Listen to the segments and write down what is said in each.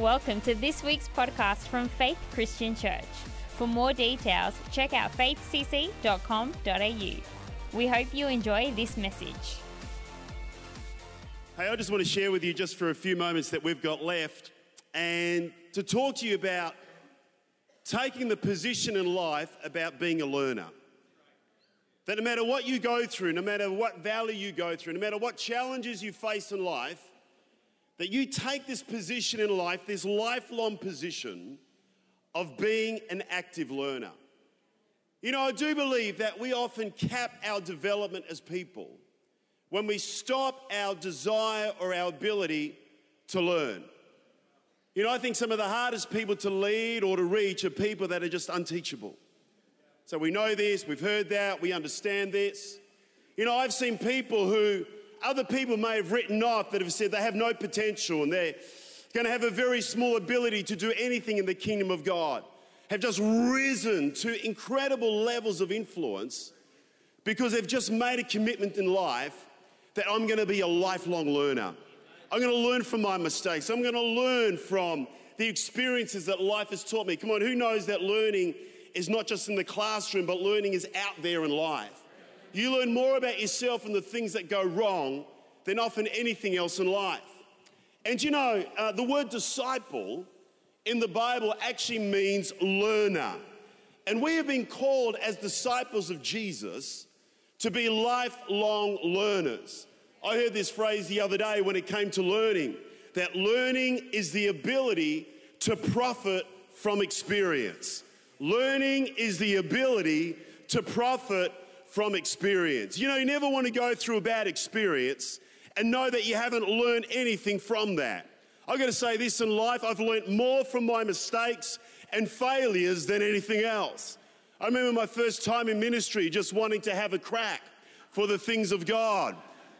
Welcome to this week's podcast from Faith Christian Church. For more details, check out faithcc.com.au. We hope you enjoy this message. Hey, I just want to share with you just for a few moments that we've got left and to talk to you about taking the position in life about being a learner. That no matter what you go through, no matter what valley you go through, no matter what challenges you face in life, that you take this position in life, this lifelong position of being an active learner. You know, I do believe that we often cap our development as people when we stop our desire or our ability to learn. You know, I think some of the hardest people to lead or to reach are people that are just unteachable. So we know this, we've heard that, we understand this. You know, I've seen people who other people may have written off that have said they have no potential and they're going to have a very small ability to do anything in the kingdom of God, have just risen to incredible levels of influence because they've just made a commitment in life that I'm going to be a lifelong learner. I'm going to learn from my mistakes. I'm going to learn from the experiences that life has taught me. Come on, who knows that learning is not just in the classroom, but learning is out there in life? You learn more about yourself and the things that go wrong than often anything else in life. And you know, uh, the word disciple in the Bible actually means learner. And we have been called as disciples of Jesus to be lifelong learners. I heard this phrase the other day when it came to learning that learning is the ability to profit from experience. Learning is the ability to profit from experience. You know, you never want to go through a bad experience and know that you haven't learned anything from that. I've got to say this in life, I've learned more from my mistakes and failures than anything else. I remember my first time in ministry just wanting to have a crack for the things of God.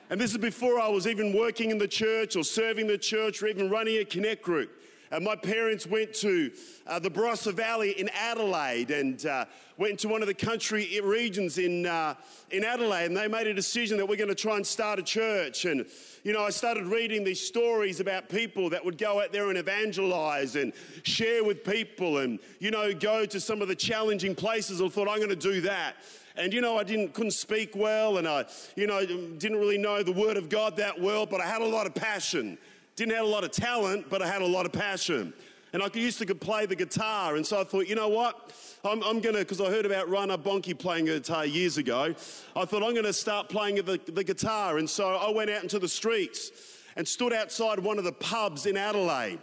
And this is before I was even working in the church or serving the church or even running a connect group. And my parents went to uh, the Barossa Valley in Adelaide and uh, went to one of the country regions in, uh, in Adelaide. And they made a decision that we're going to try and start a church. And, you know, I started reading these stories about people that would go out there and evangelize and share with people and, you know, go to some of the challenging places. and thought, I'm going to do that. And you know, I didn't couldn't speak well, and I, you know, didn't really know the Word of God that well, but I had a lot of passion. Didn't have a lot of talent, but I had a lot of passion. And I used to play the guitar. And so I thought, you know what? I'm, I'm going to, because I heard about Reinhard Bonnke playing guitar years ago. I thought, I'm going to start playing the, the guitar. And so I went out into the streets and stood outside one of the pubs in Adelaide.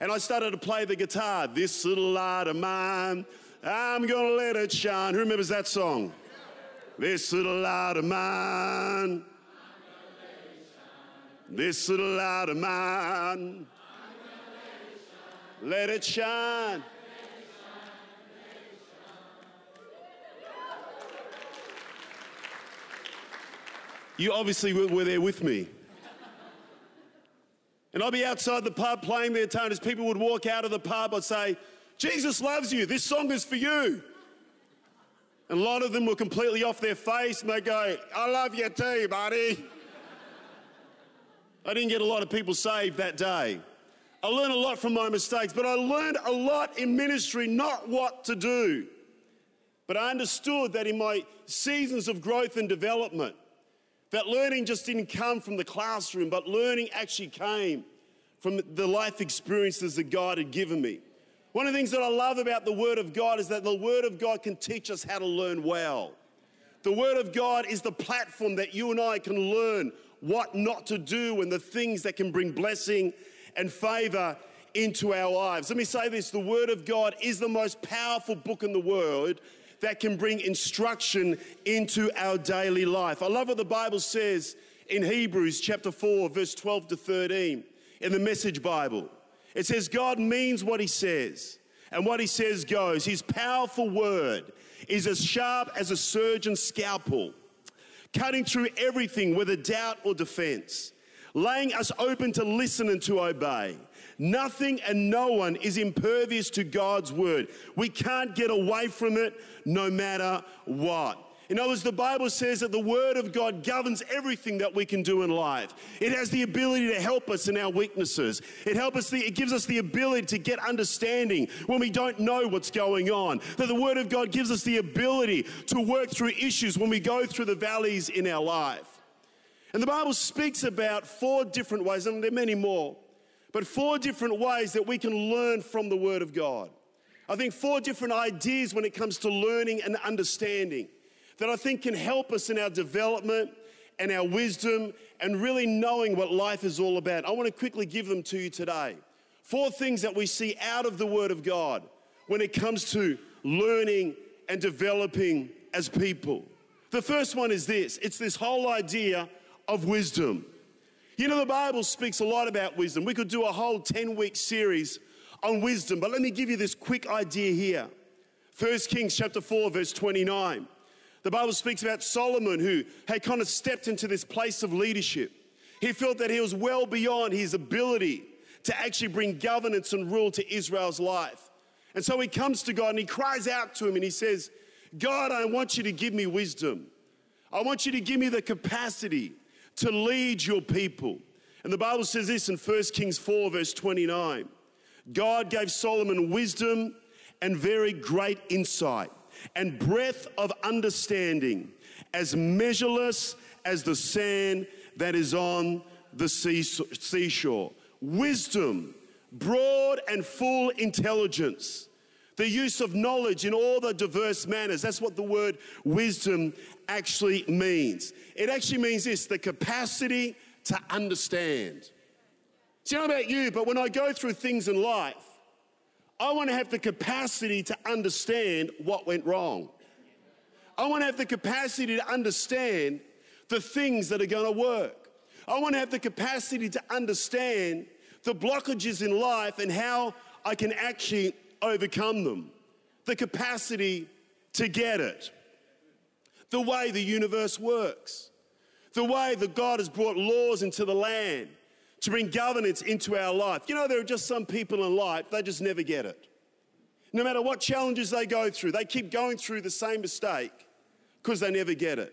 And I started to play the guitar. This little light of mine, I'm going to let it shine. Who remembers that song? This little light of mine. This little light of mine, let it shine. You obviously were there with me. And I'd be outside the pub playing the guitar, and as people would walk out of the pub, I'd say, Jesus loves you. This song is for you. And a lot of them were completely off their face, and they go, I love you too, buddy. I didn't get a lot of people saved that day. I learned a lot from my mistakes, but I learned a lot in ministry, not what to do. But I understood that in my seasons of growth and development, that learning just didn't come from the classroom, but learning actually came from the life experiences that God had given me. One of the things that I love about the Word of God is that the Word of God can teach us how to learn well. The Word of God is the platform that you and I can learn what not to do and the things that can bring blessing and favor into our lives. Let me say this the Word of God is the most powerful book in the world that can bring instruction into our daily life. I love what the Bible says in Hebrews chapter 4, verse 12 to 13 in the Message Bible. It says, God means what He says, and what He says goes. His powerful word is as sharp as a surgeon's scalpel cutting through everything, whether doubt or defense, laying us open to listen and to obey. Nothing and no one is impervious to God's word. We can't get away from it no matter what. In other words, the Bible says that the Word of God governs everything that we can do in life. It has the ability to help us in our weaknesses. It helps us. The, it gives us the ability to get understanding when we don't know what's going on. That the Word of God gives us the ability to work through issues when we go through the valleys in our life. And the Bible speaks about four different ways, and there are many more, but four different ways that we can learn from the Word of God. I think four different ideas when it comes to learning and understanding that I think can help us in our development and our wisdom and really knowing what life is all about. I want to quickly give them to you today. Four things that we see out of the Word of God when it comes to learning and developing as people. The first one is this it's this whole idea of wisdom. You know, the Bible speaks a lot about wisdom. We could do a whole 10 week series on wisdom, but let me give you this quick idea here. 1 Kings chapter 4, verse 29. The Bible speaks about Solomon who had kind of stepped into this place of leadership. He felt that he was well beyond his ability to actually bring governance and rule to Israel's life. And so he comes to God and he cries out to him and he says, God, I want you to give me wisdom. I want you to give me the capacity to lead your people. And the Bible says this in 1 Kings 4, verse 29 God gave Solomon wisdom and very great insight and breadth of understanding as measureless as the sand that is on the seashore. Wisdom, broad and full intelligence, the use of knowledge in all the diverse manners. That's what the word wisdom actually means. It actually means this the capacity to understand. See, I don't know about you, but when I go through things in life, I want to have the capacity to understand what went wrong. I want to have the capacity to understand the things that are going to work. I want to have the capacity to understand the blockages in life and how I can actually overcome them. The capacity to get it. The way the universe works. The way that God has brought laws into the land to bring governance into our life. You know, there are just some people in life, they just never get it. No matter what challenges they go through, they keep going through the same mistake because they never get it.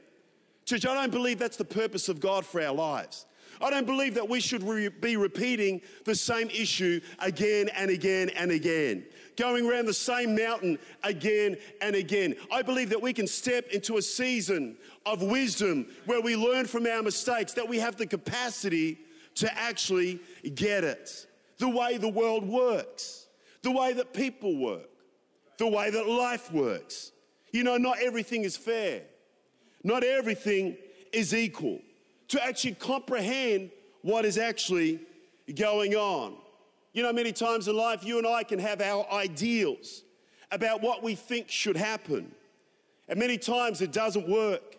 Church, I don't believe that's the purpose of God for our lives. I don't believe that we should re- be repeating the same issue again and again and again, going around the same mountain again and again. I believe that we can step into a season of wisdom where we learn from our mistakes, that we have the capacity to actually get it. The way the world works, the way that people work, the way that life works. You know, not everything is fair, not everything is equal. To actually comprehend what is actually going on. You know, many times in life, you and I can have our ideals about what we think should happen. And many times it doesn't work.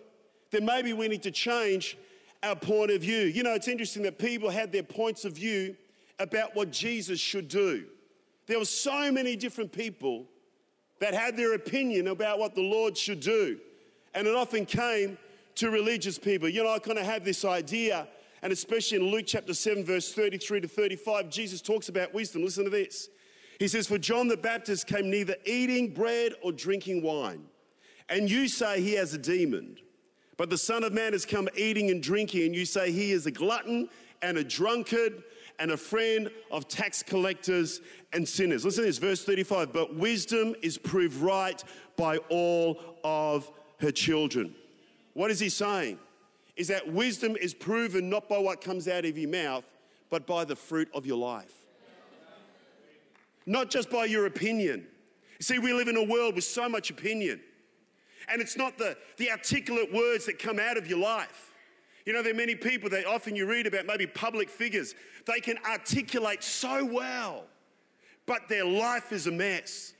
Then maybe we need to change our point of view. You know, it's interesting that people had their points of view about what Jesus should do. There were so many different people that had their opinion about what the Lord should do. And it often came to religious people. You know, I kind of have this idea, and especially in Luke chapter 7, verse 33 to 35, Jesus talks about wisdom. Listen to this. He says, For John the Baptist came neither eating bread or drinking wine, and you say he has a demon. But the Son of Man has come eating and drinking, and you say he is a glutton and a drunkard and a friend of tax collectors and sinners. Listen to this, verse 35. But wisdom is proved right by all of her children. What is he saying? Is that wisdom is proven not by what comes out of your mouth, but by the fruit of your life. Not just by your opinion. See, we live in a world with so much opinion. And it's not the, the articulate words that come out of your life. You know, there are many people that often you read about, maybe public figures, they can articulate so well, but their life is a mess.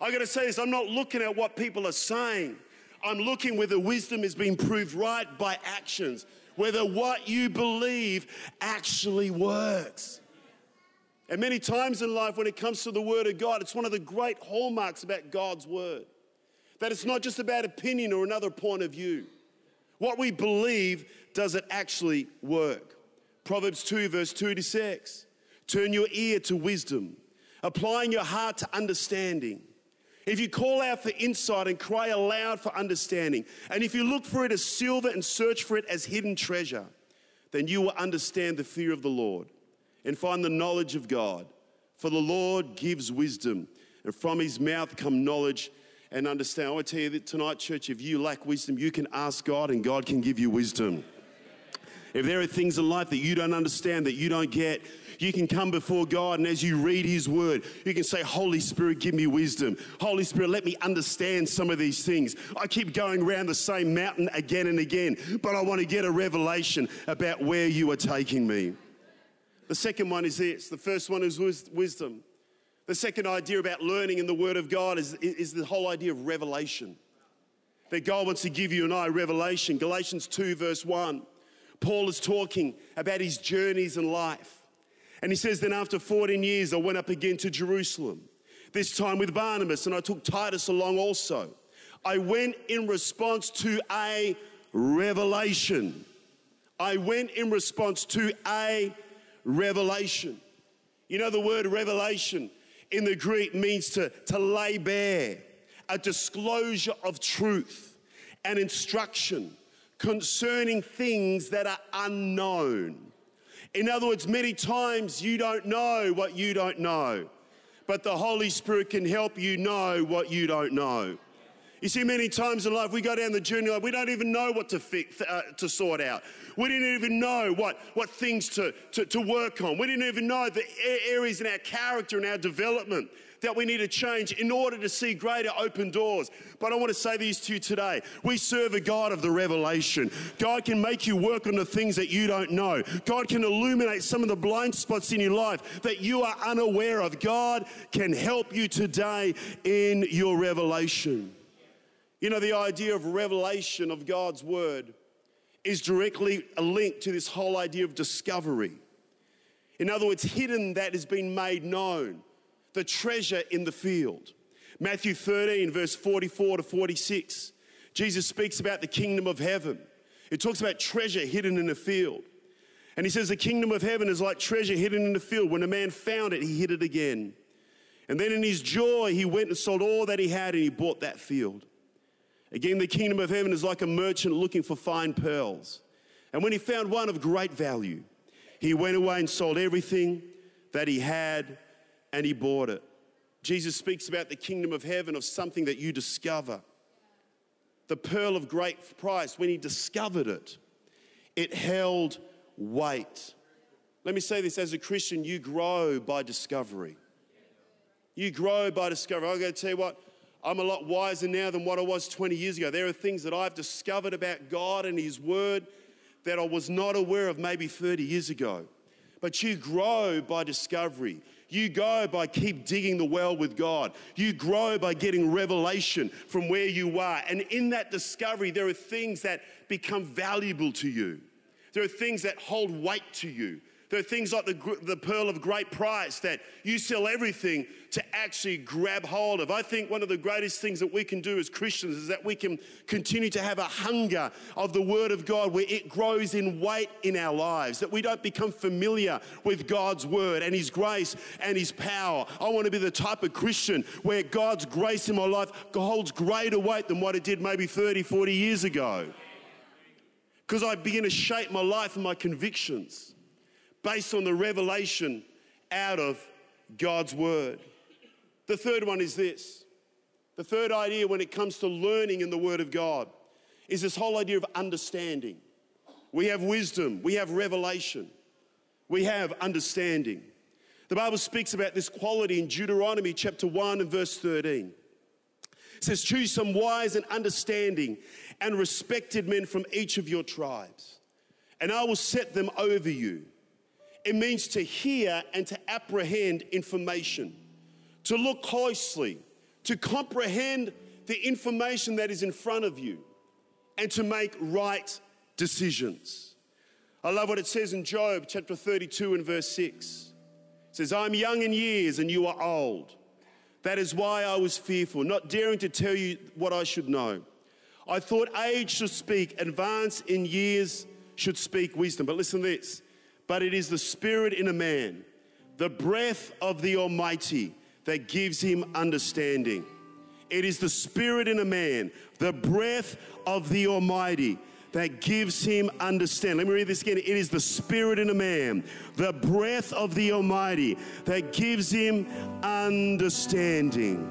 I gotta say this I'm not looking at what people are saying, I'm looking whether wisdom is being proved right by actions, whether what you believe actually works. And many times in life, when it comes to the Word of God, it's one of the great hallmarks about God's Word that it's not just about opinion or another point of view. What we believe, does it actually work? Proverbs 2, verse 2 to 6. Turn your ear to wisdom, applying your heart to understanding. if you call out for insight and cry aloud for understanding, and if you look for it as silver and search for it as hidden treasure, then you will understand the fear of the Lord and find the knowledge of God. For the Lord gives wisdom, and from his mouth come knowledge and understand. I want to tell you that tonight, church, if you lack wisdom, you can ask God, and God can give you wisdom. If there are things in life that you don't understand, that you don't get, you can come before God and as you read His Word, you can say, Holy Spirit, give me wisdom. Holy Spirit, let me understand some of these things. I keep going around the same mountain again and again, but I want to get a revelation about where you are taking me. The second one is this the first one is wisdom. The second idea about learning in the Word of God is, is the whole idea of revelation. That God wants to give you and I revelation. Galatians 2, verse 1. Paul is talking about his journeys in life. And he says, Then after 14 years, I went up again to Jerusalem, this time with Barnabas, and I took Titus along also. I went in response to a revelation. I went in response to a revelation. You know, the word revelation in the Greek means to, to lay bare, a disclosure of truth, an instruction concerning things that are unknown. In other words, many times you don't know what you don't know, but the Holy Spirit can help you know what you don't know. You see, many times in life we go down the journey, we don't even know what to, fix, uh, to sort out. We didn't even know what, what things to, to, to work on. We didn't even know the areas in our character and our development that we need to change in order to see greater open doors. But I want to say these to you today. We serve a God of the revelation. God can make you work on the things that you don't know. God can illuminate some of the blind spots in your life that you are unaware of. God can help you today in your revelation. You know, the idea of revelation of God's word is directly linked to this whole idea of discovery. In other words, hidden that has been made known the treasure in the field. Matthew 13, verse 44 to 46, Jesus speaks about the kingdom of heaven. It talks about treasure hidden in the field. And he says, The kingdom of heaven is like treasure hidden in the field. When a man found it, he hid it again. And then in his joy, he went and sold all that he had and he bought that field. Again, the kingdom of heaven is like a merchant looking for fine pearls. And when he found one of great value, he went away and sold everything that he had and he bought it. Jesus speaks about the kingdom of heaven of something that you discover. The pearl of great price, when he discovered it, it held weight. Let me say this as a Christian, you grow by discovery. You grow by discovery. I'm going to tell you what, I'm a lot wiser now than what I was 20 years ago. There are things that I've discovered about God and His Word that I was not aware of maybe 30 years ago. But you grow by discovery. You go by keep digging the well with God. You grow by getting revelation from where you are. And in that discovery, there are things that become valuable to you. There are things that hold weight to you. There are things like the, the pearl of great price that you sell everything to actually grab hold of. I think one of the greatest things that we can do as Christians is that we can continue to have a hunger of the Word of God where it grows in weight in our lives, that we don't become familiar with God's Word and His grace and His power. I want to be the type of Christian where God's grace in my life holds greater weight than what it did maybe 30, 40 years ago. Because I begin to shape my life and my convictions based on the revelation out of God's word. The third one is this the third idea when it comes to learning in the word of God is this whole idea of understanding. We have wisdom, we have revelation, we have understanding. The Bible speaks about this quality in Deuteronomy chapter 1 and verse 13. It says, Choose some wise and understanding and respected men from each of your tribes, and I will set them over you. It means to hear and to apprehend information, to look closely, to comprehend the information that is in front of you, and to make right decisions. I love what it says in Job chapter 32 and verse 6. It says, I'm young in years and you are old. That is why I was fearful, not daring to tell you what I should know. I thought age should speak, advance in years should speak wisdom. But listen to this but it is the Spirit in a man, the breath of the Almighty, that gives him understanding. It is the spirit in a man, the breath of the Almighty that gives him understanding. Let me read this again. It is the spirit in a man, the breath of the Almighty that gives him understanding.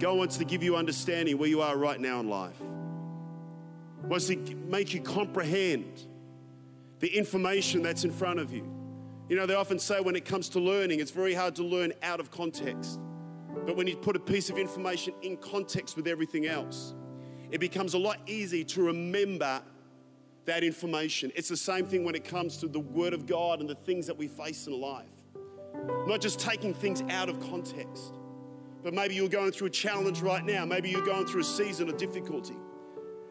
God wants to give you understanding where you are right now in life. Wants to make you comprehend the information that's in front of you. You know, they often say when it comes to learning, it's very hard to learn out of context. But when you put a piece of information in context with everything else, it becomes a lot easier to remember that information. It's the same thing when it comes to the Word of God and the things that we face in life. Not just taking things out of context, but maybe you're going through a challenge right now. Maybe you're going through a season of difficulty.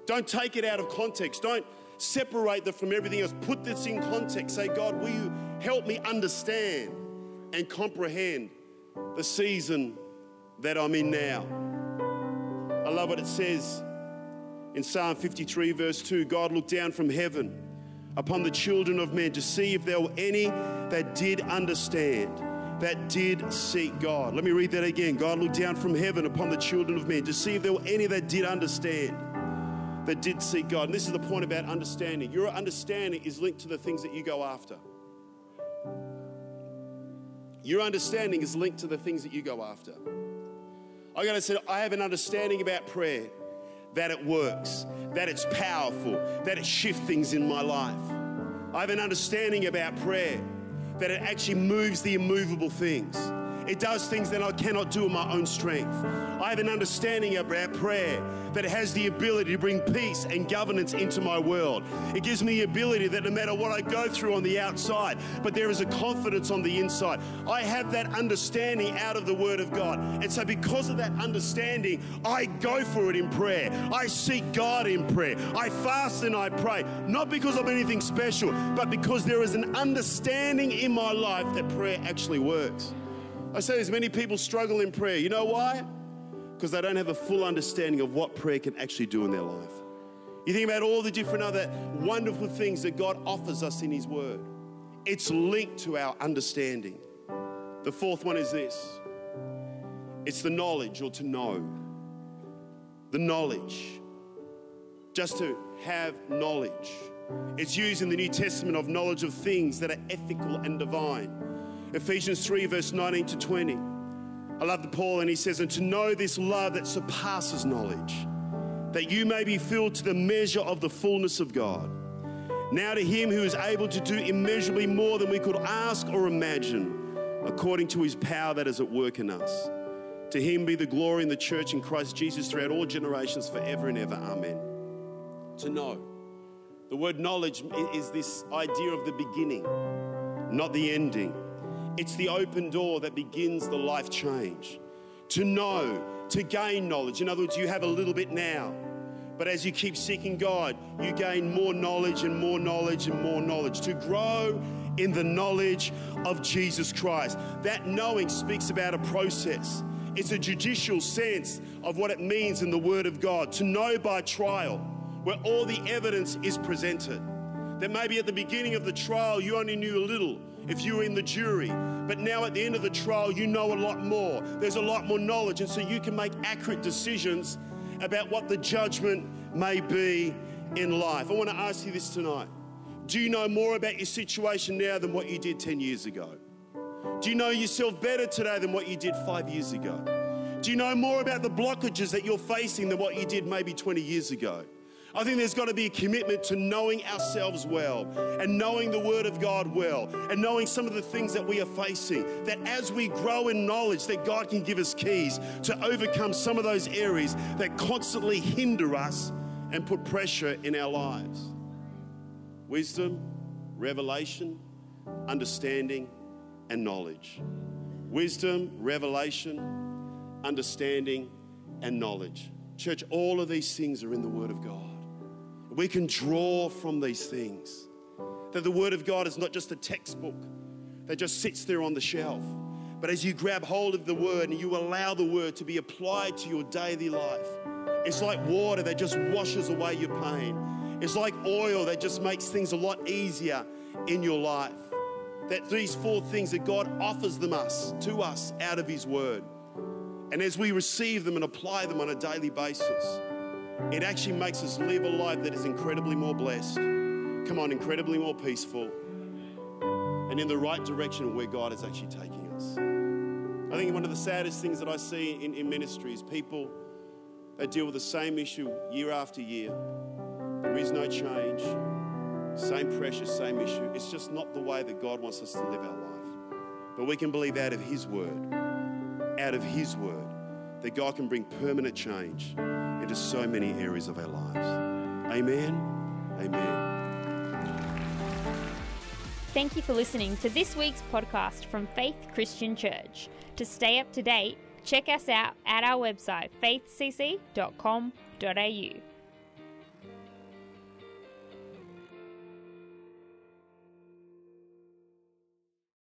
Don't take it out of context. Don't separate that from everything else. Put this in context. Say, God, will you help me understand and comprehend the season that I'm in now? I love what it says in Psalm 53, verse 2 God looked down from heaven upon the children of men to see if there were any that did understand, that did seek God. Let me read that again. God looked down from heaven upon the children of men to see if there were any that did understand, that did seek God. And this is the point about understanding. Your understanding is linked to the things that you go after. Your understanding is linked to the things that you go after. I gotta say, I have an understanding about prayer that it works, that it's powerful, that it shifts things in my life. I have an understanding about prayer, that it actually moves the immovable things. It does things that I cannot do in my own strength. I have an understanding about prayer that has the ability to bring peace and governance into my world. It gives me the ability that no matter what I go through on the outside, but there is a confidence on the inside. I have that understanding out of the Word of God. And so, because of that understanding, I go for it in prayer. I seek God in prayer. I fast and I pray, not because of anything special, but because there is an understanding in my life that prayer actually works. I say there's many people struggle in prayer. You know why? Because they don't have a full understanding of what prayer can actually do in their life. You think about all the different other wonderful things that God offers us in His Word. It's linked to our understanding. The fourth one is this it's the knowledge or to know. The knowledge. Just to have knowledge. It's used in the New Testament of knowledge of things that are ethical and divine. Ephesians 3, verse 19 to 20. I love the Paul, and he says, And to know this love that surpasses knowledge, that you may be filled to the measure of the fullness of God. Now to him who is able to do immeasurably more than we could ask or imagine, according to his power that is at work in us. To him be the glory in the church in Christ Jesus throughout all generations, forever and ever. Amen. To know. The word knowledge is this idea of the beginning, not the ending. It's the open door that begins the life change. To know, to gain knowledge. In other words, you have a little bit now. But as you keep seeking God, you gain more knowledge and more knowledge and more knowledge. To grow in the knowledge of Jesus Christ. That knowing speaks about a process. It's a judicial sense of what it means in the Word of God. To know by trial, where all the evidence is presented. That maybe at the beginning of the trial, you only knew a little if you were in the jury. But now at the end of the trial, you know a lot more. There's a lot more knowledge, and so you can make accurate decisions about what the judgment may be in life. I want to ask you this tonight. Do you know more about your situation now than what you did 10 years ago? Do you know yourself better today than what you did five years ago? Do you know more about the blockages that you're facing than what you did maybe 20 years ago? I think there's got to be a commitment to knowing ourselves well and knowing the Word of God well and knowing some of the things that we are facing. That as we grow in knowledge, that God can give us keys to overcome some of those areas that constantly hinder us and put pressure in our lives. Wisdom, revelation, understanding, and knowledge. Wisdom, revelation, understanding, and knowledge. Church, all of these things are in the Word of God we can draw from these things. That the Word of God is not just a textbook that just sits there on the shelf, but as you grab hold of the Word and you allow the Word to be applied to your daily life, it's like water that just washes away your pain. It's like oil that just makes things a lot easier in your life. That these four things that God offers them us to us out of His Word. And as we receive them and apply them on a daily basis, it actually makes us live a life that is incredibly more blessed. Come on, incredibly more peaceful. And in the right direction of where God is actually taking us. I think one of the saddest things that I see in, in ministry is people that deal with the same issue year after year. There is no change. Same pressure, same issue. It's just not the way that God wants us to live our life. But we can believe out of His Word, out of His Word, that God can bring permanent change into so many areas of our lives. Amen. Amen. Thank you for listening to this week's podcast from Faith Christian Church. To stay up to date, check us out at our website faithcc.com.au.